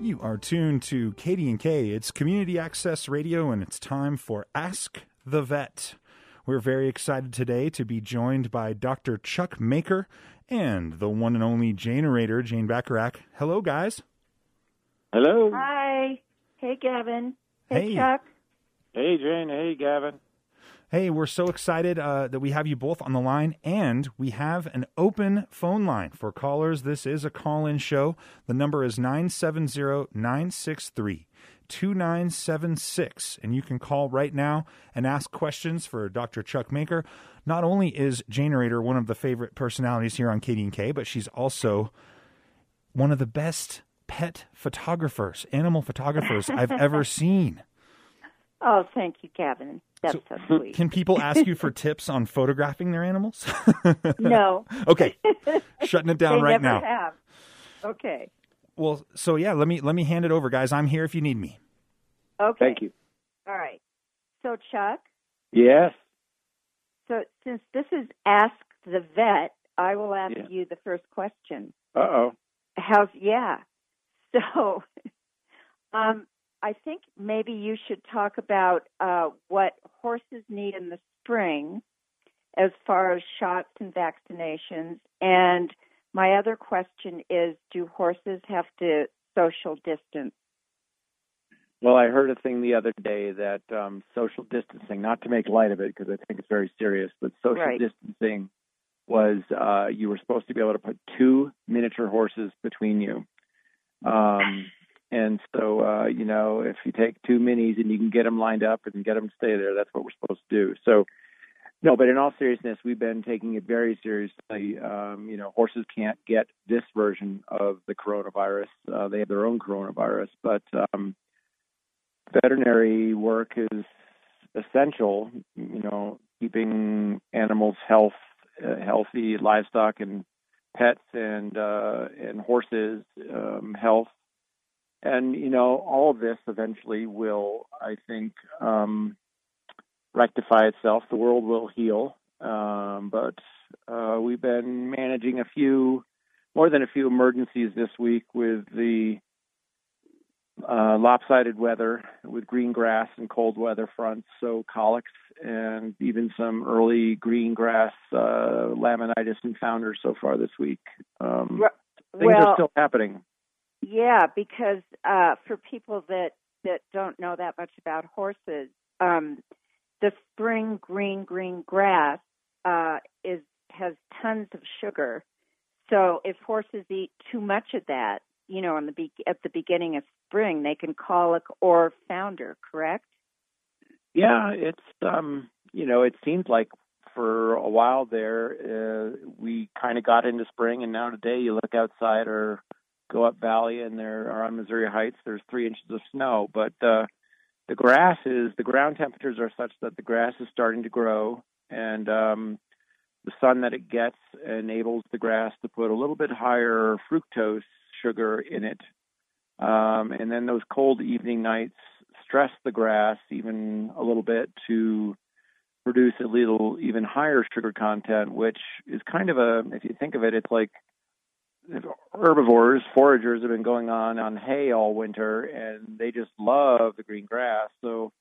You are tuned to KDNK. It's Community Access Radio, and it's time for Ask the Vet. We're very excited today to be joined by Dr. Chuck Maker and the one and only Janerator, Jane Bachrach. Hello, guys. Hello. Hi. Hey, Gavin. Hey, Hey. Chuck. Hey, Jane. Hey, Gavin. Hey, we're so excited uh, that we have you both on the line, and we have an open phone line for callers. This is a call in show. The number is 970 963 2976, and you can call right now and ask questions for Dr. Chuck Maker. Not only is Janerator one of the favorite personalities here on KDNK, but she's also one of the best pet photographers, animal photographers I've ever seen. Oh, thank you, Gavin. That's so, sweet. Can people ask you for tips on photographing their animals? no. okay. Shutting it down they right never now. Have. Okay. Well, so yeah, let me let me hand it over, guys. I'm here if you need me. Okay. Thank you. All right. So, Chuck, Yes. so since this is Ask the Vet, I will ask Yeah. you the first question. Uh oh. How's yeah? So, um, I think maybe you should talk about uh, what horses need in the spring, as far as shots and vaccinations. And my other question is, do horses have to social distance? Well, I heard a thing the other day that um, social distancing, not to make light of it because I think it's very serious, but social Right. distancing was uh, you were supposed to be able to put two miniature horses between you. Um, and so, uh, you know, if you take two minis and you can get them lined up and get them to stay there, that's what we're supposed to do. So, no, but in all seriousness, we've been taking it very seriously. Um, you know, horses can't get this version of the coronavirus. Uh, they have their own coronavirus, but um, veterinary work is essential. You know, keeping animals' health, uh, healthy, livestock and pets, and uh, and horses' um, health. And you know, all of this eventually will, I think, um, rectify itself. The world will heal. Um, but uh, we've been managing a few, more than a few emergencies this week with the uh, lopsided weather, with green grass and cold weather fronts, so colics and even some early green grass uh, laminitis and founders so far this week. Um, things well, are still happening. Yeah, because uh, for people that that don't know that much about horses, um, the spring green green grass uh, is has tons of sugar. So if horses eat too much of that, you know, in the be- at the beginning of spring, they can colic or founder. Correct? Yeah, it's um, you know, it seems like for a while there, uh, we kind of got into spring, and now today you look outside or go up valley, and there are on Missouri Heights. There's three inches of snow, but uh, the grass is the ground temperatures are such that the grass is starting to grow, and um, the sun that it gets enables the grass to put a little bit higher fructose sugar in it, um, and then those cold evening nights stress the grass even a little bit to produce a little even higher sugar content, which is kind of a, if you think of it, it's like herbivores, foragers have been going on on hay all winter, and they just love the green grass. So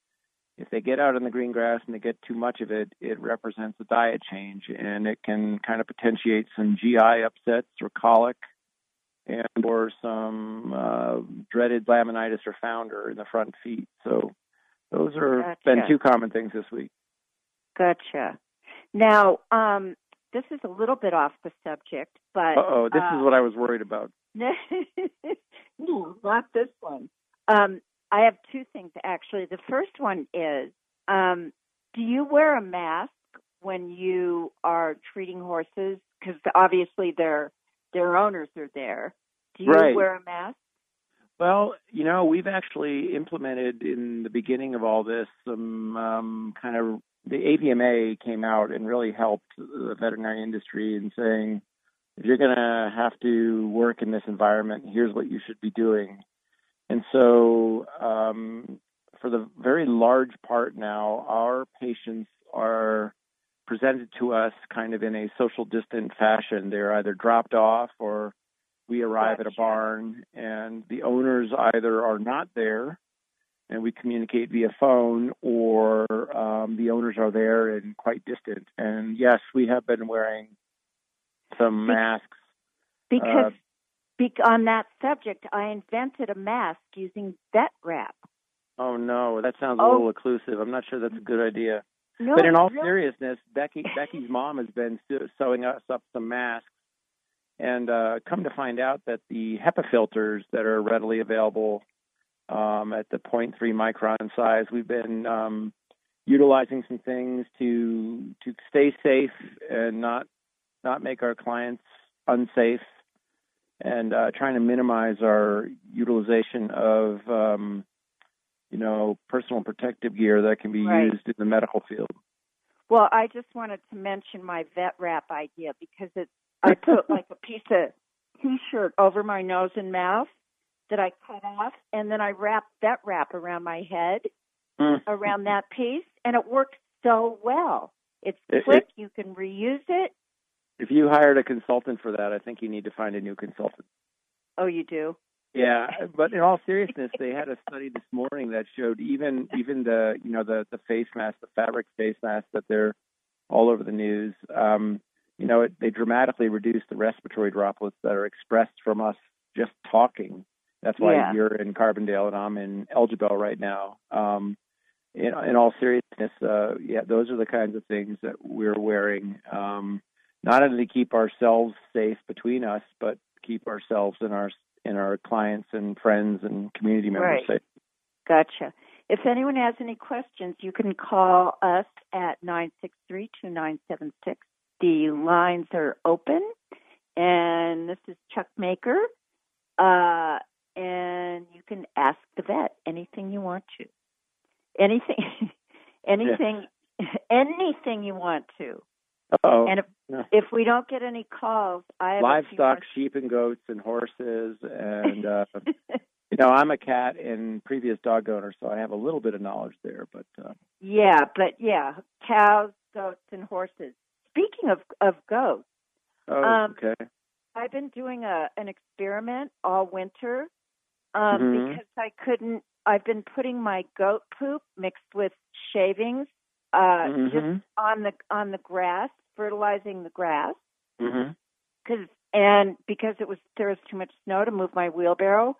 if they get out in the green grass and they get too much of it, it represents a diet change, and it can kind of potentiate some GI upsets or colic, and or some uh, dreaded laminitis or founder in the front feet. So those are Gotcha. been two common things this week. Gotcha. Now, um, this is a little bit off the subject, but Uh oh, this uh, is what I was worried about. no, not this one. Um, I have two things actually. The first one is, um, do you wear a mask when you are treating horses? Because obviously their their owners are there. Do you Right. wear a mask? Well, you know, we've actually implemented in the beginning of all this some um, kind of the AVMA came out and really helped the veterinary industry in saying if you're going to have to work in this environment, here's what you should be doing. And so, um, for the very large part now, our patients are presented to us kind of in a social distant fashion. They're either dropped off or we arrive Gotcha. at a barn and the owners either are not there and we communicate via phone or um, the owners are there and quite distant. And yes, we have been wearing some masks. Because bec- on that subject, I invented a mask using vet wrap. Oh no, that sounds a Oh. little occlusive. I'm not sure that's a good idea. No, but in all really? seriousness, Becky Becky's mom has been sewing us up some masks, and uh, come to find out that the HEPA filters that are readily available um, at the 0.3 micron size, we've been um, utilizing some things to to stay safe and not not make our clients unsafe, and uh, trying to minimize our utilization of um, you know personal protective gear that can be Right. used in the medical field. Well, I just wanted to mention my vet wrap idea because it's I put like a piece of t-shirt over my nose and mouth that I cut off, and then I wrap that wrap around my head Mm. around that piece, and it works so well. It's It- quick; you can reuse it. If you hired a consultant for that, I think you need to find a new consultant. Oh, you do? Yeah, but in all seriousness, they had a study this morning that showed even even the you know the the face mask, the fabric face mask that they're all over the news. Um, you know, it, they dramatically reduce the respiratory droplets that are expressed from us just talking. That's why Yeah. you're in Carbondale and I'm in El Jebel right now. Um, in, in all seriousness, uh, yeah, those are the kinds of things that we're wearing, um, not only to keep ourselves safe between us, but keep ourselves and our and our clients and friends and community members Right. safe. Gotcha. If anyone has any questions, you can call us at nine six three two nine seven six. The lines are open, and this is Chuck Maker. Uh, and you can ask the vet anything you want to. Anything, anything, anything you want to. Oh, And if if we don't get any calls, I have a few livestock, sheep and goats and horses, and uh, you know I'm a cat and previous dog owner, so I have a little bit of knowledge there. But uh, Yeah, but yeah, cows, goats, and horses. Speaking of of goats, oh, Um, okay, I've been doing a an experiment all winter um, Mhm. because I couldn't. I've been putting my goat poop mixed with shavings uh, Mhm. just on the on the grass, fertilizing the grass. hmm Cause, and because it was there was too much snow to move my wheelbarrow,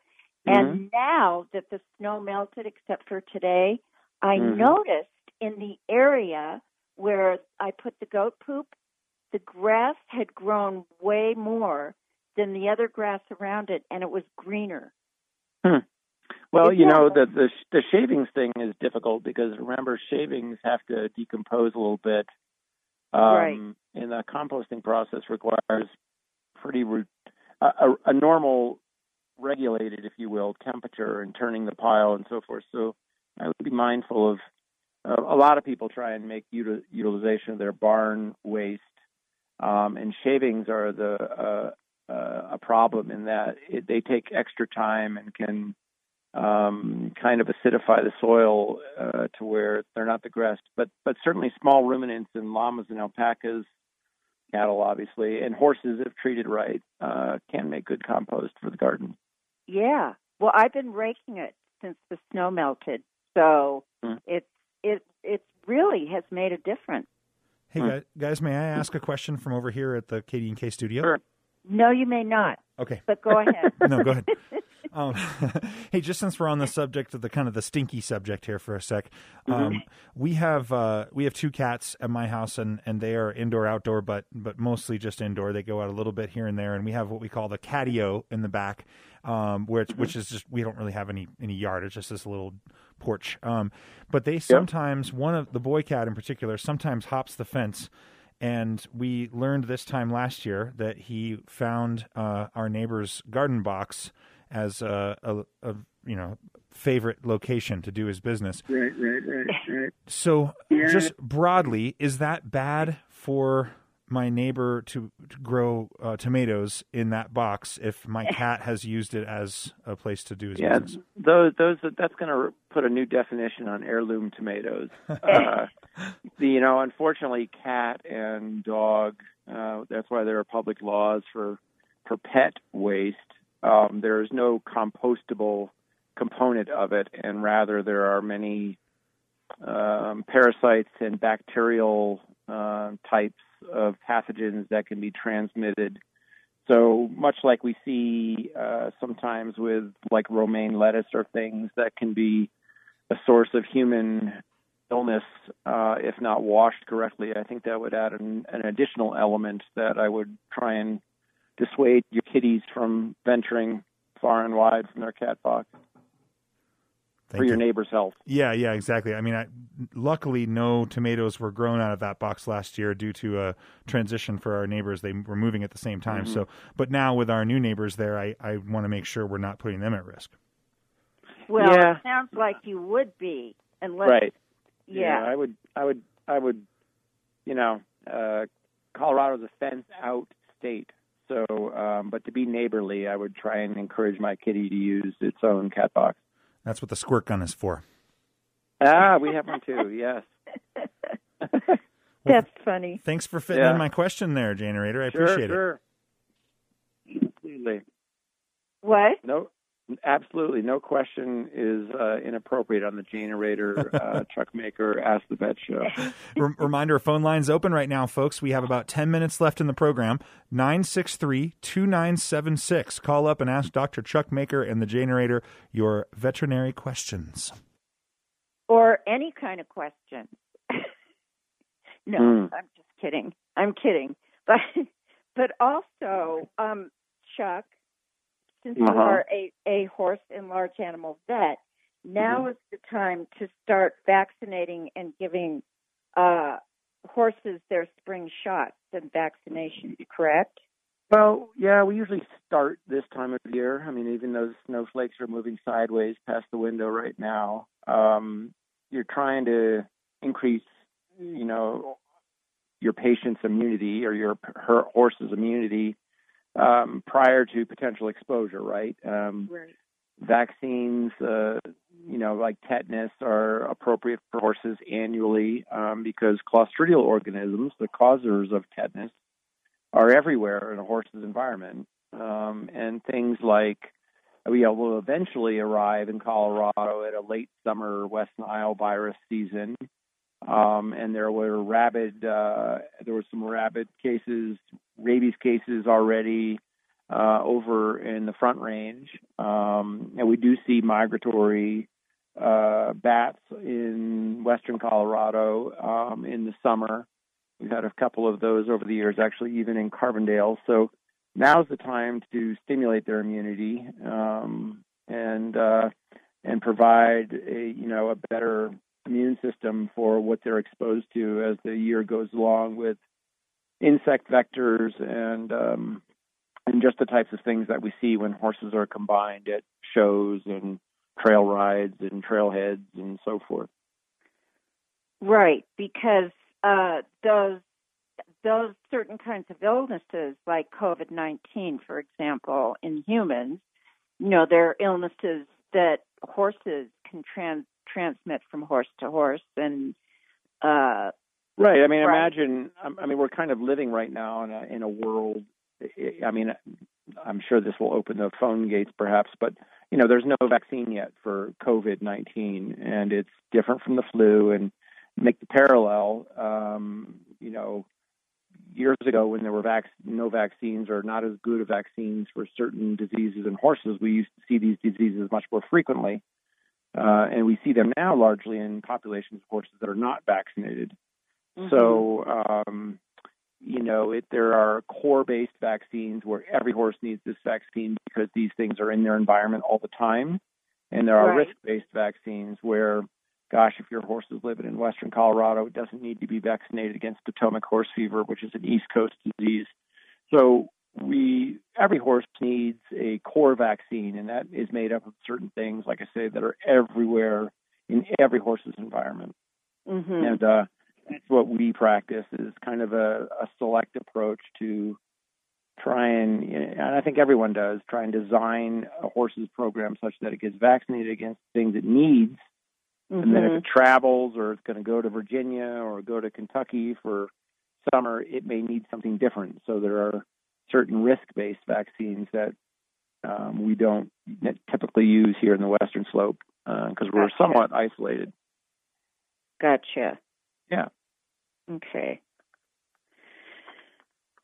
Mm-hmm. and now that the snow melted, except for today, I Mhm. noticed in the area where I put the goat poop, the grass had grown way more than the other grass around it, and it was greener. Hmm. Well, you know the the the shavings thing is difficult because remember shavings have to decompose a little bit. Um, Right. And the composting process requires pretty a, a normal, regulated, if you will, temperature and turning the pile and so forth. So I would be mindful of. Uh, a lot of people try and make util, utilization of their barn waste, um, and shavings are the uh, uh, a problem in that it, they take extra time and can um, kind of acidify the soil uh, to where they're not the grass. But but certainly small ruminants and llamas and alpacas, cattle obviously, and horses if treated right uh, can make good compost for the garden. Yeah. Well, I've been raking it since the snow melted, so Hmm. it's it it really has made a difference. Hey Hmm. guys, guys, may I ask a question from over here at the KDNK studio? Sure. No, you may not, Okay. but go ahead. No, go ahead. Um, hey, just since we're on the subject of the kind of the stinky subject here for a sec, um, we have uh, we have two cats at my house, and, and they are indoor outdoor, but but mostly just indoor. They go out a little bit here and there, and we have what we call the catio in the back, um, which which is just we don't really have any any yard. It's just this little porch. Um, but they sometimes one of the boy cat in particular sometimes hops the fence. And we learned this time last year that he found uh, our neighbor's garden box as a, a, a you know favorite location to do his business. Right, right, right, right. So, Yeah. just broadly, is that bad for my neighbor to, to grow uh, tomatoes in that box if my cat has used it as a place to do his Yeah, business? those those that's going to put a new definition on heirloom tomatoes. Uh, the, you know, unfortunately, cat and dog. Uh, that's why there are public laws for for pet waste, um, there is no compostable component of it, and rather there are many um, parasites and bacterial uh, types of pathogens that can be transmitted. So much like we see uh, sometimes with like romaine lettuce or things that can be a source of human illness uh, if not washed correctly. I think that would add an, an additional element that I would try and dissuade your kitties from venturing far and wide from their cat box. Thank for your you. neighbor's health. Yeah, yeah, exactly. I mean, I, luckily, no tomatoes were grown out of that box last year due to a transition for our neighbors. They were moving at the same time. Mm-hmm. So, but now with our new neighbors there, I, I want to make sure we're not putting them at risk. Well, Yeah. it sounds like you would be, unless Right. yeah. I would, I would, I would, you know, uh, Colorado's a fence out state. So, um, but to be neighborly, I would try and encourage my kitty to use its own cat box. That's what the squirt gun is for. Ah, we have one too. Yes. That's funny. Thanks for fitting Yeah. in my question there, Janerator. I sure, appreciate it. sure. Absolutely. What? No, absolutely. No question is uh, inappropriate on the Janerator uh, Chuck Maker ask the vet show. Reminder phone lines open right now, folks. We have about 10 minutes left in the program. 963 2976. Call up and ask Dr. Chuck Maker and the Janerator your veterinary questions. Or any kind of question. no, Hmm. I'm just kidding. I'm kidding. But but also, um, Chuck, since you Uh-huh. are a, a horse and large animal vet, now Mm-hmm. is the time to start vaccinating and giving uh, horses their spring shots and vaccinations, correct? Well, yeah, we usually start this time of year. I mean, even though snowflakes are moving sideways past the window right now, um, you're trying to increase, you know, your patient's immunity or your her horse's immunity um, prior to potential exposure, right? Um, Right. vaccines, uh, you know, like tetanus, are appropriate for horses annually um, because Clostridial organisms, the causers of tetanus, are everywhere in a horse's environment. Um, and things like we will eventually arrive in Colorado at a late summer West Nile virus season. Um, and there were rabid, uh, there were some rabid cases, rabies cases already uh, over in the Front Range, um, and we do see migratory uh, bats in western Colorado um, in the summer. We've had a couple of those over the years, actually, even in Carbondale. So now's the time to stimulate their immunity um, and uh, and provide a you know a better immune system for what they're exposed to as the year goes along with insect vectors and um, and just the types of things that we see when horses are combined at shows and trail rides and trailheads and so forth. Right, because uh, those those certain kinds of illnesses, like COVID nineteen, for example, in humans, you know, they're illnesses that horses can trans transmit from horse to horse, and uh, Right. I mean, Right. imagine. I mean, we're kind of living right now in a in a world. I mean, I'm sure this will open the phone gates, perhaps, but you know, there's no vaccine yet for COVID nineteen, and it's different from the flu. And make the parallel. Um, you know, years ago when there were vac- no vaccines or not as good of vaccines for certain diseases in horses, we used to see these diseases much more frequently. Uh, and we see them now largely in populations of horses that are not vaccinated. So, um, you know, it, there are core-based vaccines where every horse needs this vaccine because these things are in their environment all the time, and there are Right. risk-based vaccines where, gosh, if your horse is living in western Colorado, it doesn't need to be vaccinated against Potomac horse fever, which is an East Coast disease. So we every horse needs a core vaccine, and that is made up of certain things, like I say, that are everywhere in every horse's environment. Hmm and uh, that's what we practice is kind of a, a select approach to try and and I think everyone does try and design a horse's program such that it gets vaccinated against things it needs, and then if it travels or it's going to go to Virginia or go to Kentucky for summer, it may need something different. So there are certain risk-based vaccines that um, we don't typically use here in the Western Slope because uh, we're gotcha. somewhat isolated. Gotcha. Yeah. Okay.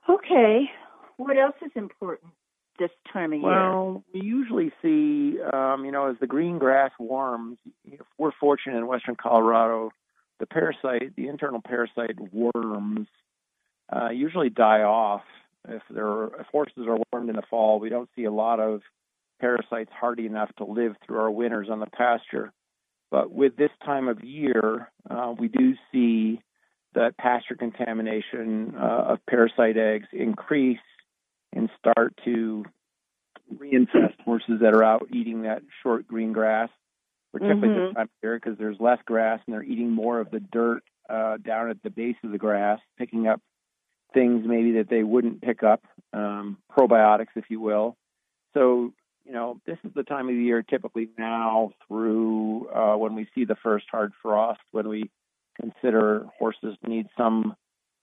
Okay. What else is important this time of well, year? Well, we usually see, um, you know, as the green grass warms, if we're fortunate in western Colorado, the parasite, the internal parasite worms, uh, usually die off. If there, if horses are wormed in the fall, we don't see a lot of parasites hardy enough to live through our winters on the pasture. But with this time of year, uh, we do see that pasture contamination uh, of parasite eggs increase and start to reinfest horses that are out eating that short green grass, particularly mm-hmm. this time of year because there's less grass and they're eating more of the dirt uh, down at the base of the grass, picking up things maybe that they wouldn't pick up, um, probiotics, if you will. So, you know, this is the time of the year typically now through uh, when we see the first hard frost, when we consider horses need some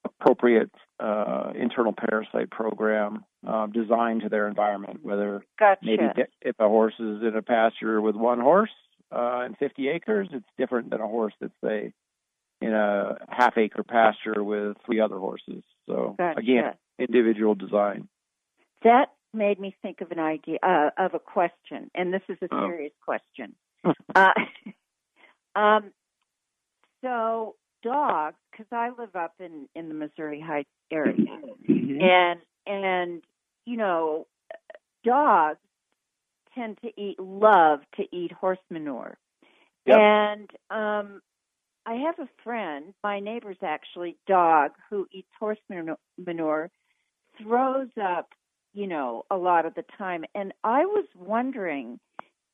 appropriate uh, internal parasite program uh, designed to their environment. Whether gotcha. maybe if a horse is in a pasture with one horse uh, and 50 acres, it's different than a horse that's say in a half acre pasture with three other horses. So gotcha. again, individual design. That made me think of an idea uh, of a question, and this is a oh. serious oh. question. uh, um, so dogs, because I live up in in the Missouri Heights area, mm-hmm. and and you know, dogs tend to eat love to eat horse manure, yep. and um, I have a friend, my neighbor's actually dog who eats horse manure, throws up, you know, a lot of the time, and I was wondering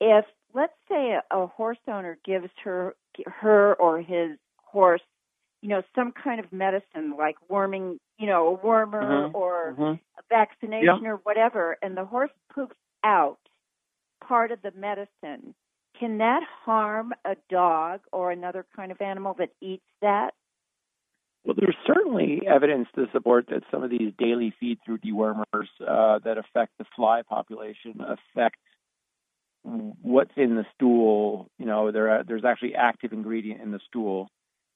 if let's say a, a horse owner gives her her or his horse you know some kind of medicine like worming, you know a wormer mm-hmm. or mm-hmm. a vaccination or whatever and the horse poops out part of the medicine can that harm a dog or another kind of animal that eats that well, there's certainly evidence to support that some of these daily feed through dewormers uh, that affect the fly population affect what's in the stool. You know, there there's actually active ingredient in the stool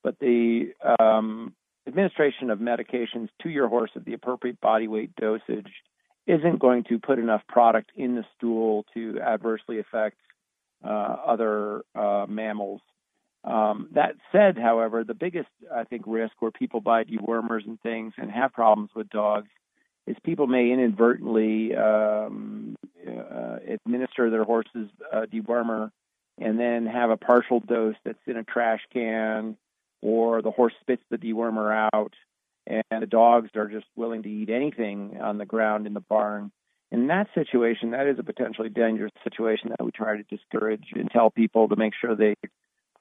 but the um, administration of medications to your horse at the appropriate body weight dosage isn't going to put enough product in the stool to adversely affect other uh, mammals. Um, that said, however, the biggest, I think, risk where people buy dewormers and things and have problems with dogs is people may inadvertently um, uh, administer their horse's uh, dewormer and then have a partial dose that's in a trash can or the horse spits the dewormer out, and the dogs are just willing to eat anything on the ground in the barn. In that situation, that is a potentially dangerous situation that we try to discourage and tell people to make sure they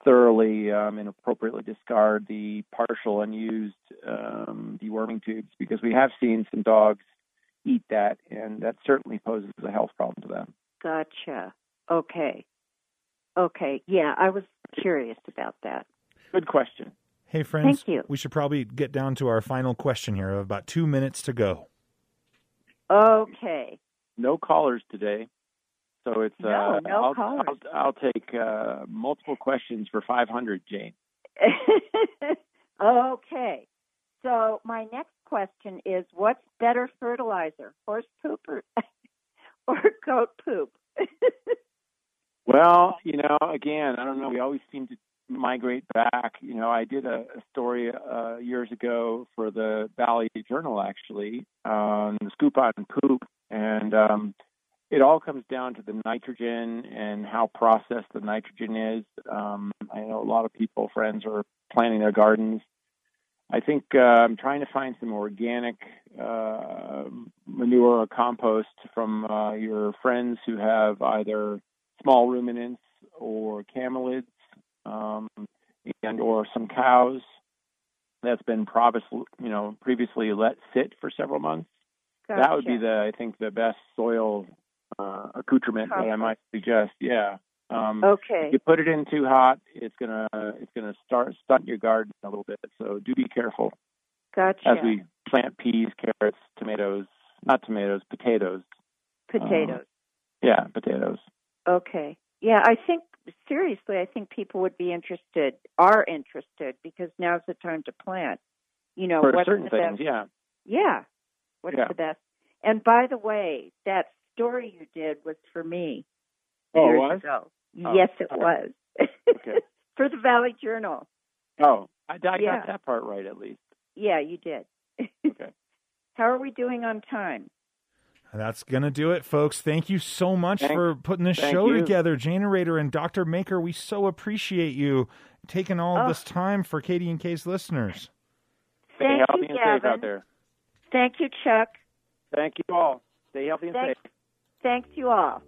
thoroughly um, and appropriately discard the partial unused um, deworming tubes because we have seen some dogs eat that, and that certainly poses a health problem to them. Gotcha. Okay. Okay. Yeah, I was curious about that. Good question. Hey, friends. Thank you. We should probably get down to our final question here. About two minutes to go. Okay. No callers today. So it's no, uh, no I'll, callers. I'll, I'll take uh, multiple questions for 500, Jane. okay. So my next question is, what's better fertilizer, horse poop or, or goat poop? well, you know, again, I don't know. We always seem to migrate back. You know, I did a, a story uh, years ago for the Valley Journal, actually, on the scoop on poop, and um, it all comes down to the nitrogen and how processed the nitrogen is. Um, I know a lot of people, friends, are planting their gardens. I think uh, I'm trying to find some organic uh, manure or compost from uh, your friends who have either small ruminants or camelids um, and or some cows that's been previously, you know, previously let sit for several months. Gotcha. That would be the, I think, the best soil uh, accoutrement that I might suggest. Yeah. Um, okay. If you put it in too hot, it's gonna it's gonna start stunt your garden a little bit. So do be careful. Gotcha. As we plant peas, carrots, tomatoes, not tomatoes, potatoes. Potatoes. Yeah, potatoes. Okay. Yeah, I think seriously, I think people would be interested, are interested, because now's the time to plant. You know, For what's certain the things, best? yeah. Yeah. What's Yeah. the best? And by the way, that story you did was for me Oh, it years was? ago. Oh, yes, it okay. was. Okay. for the Valley Journal. Oh, I, I Yeah. got that part right at least. Yeah, you did. Okay. How are we doing on time? That's going to do it, folks. Thank you so much Thank- for putting this thank show you. together, Janerator and Dr. Maker. We so appreciate you taking all Oh. this time for KDNK's listeners. Stay Thank healthy you, and safe out there. Thank you, Chuck. Thank you all. Stay healthy and Thank- safe. Thanks you all.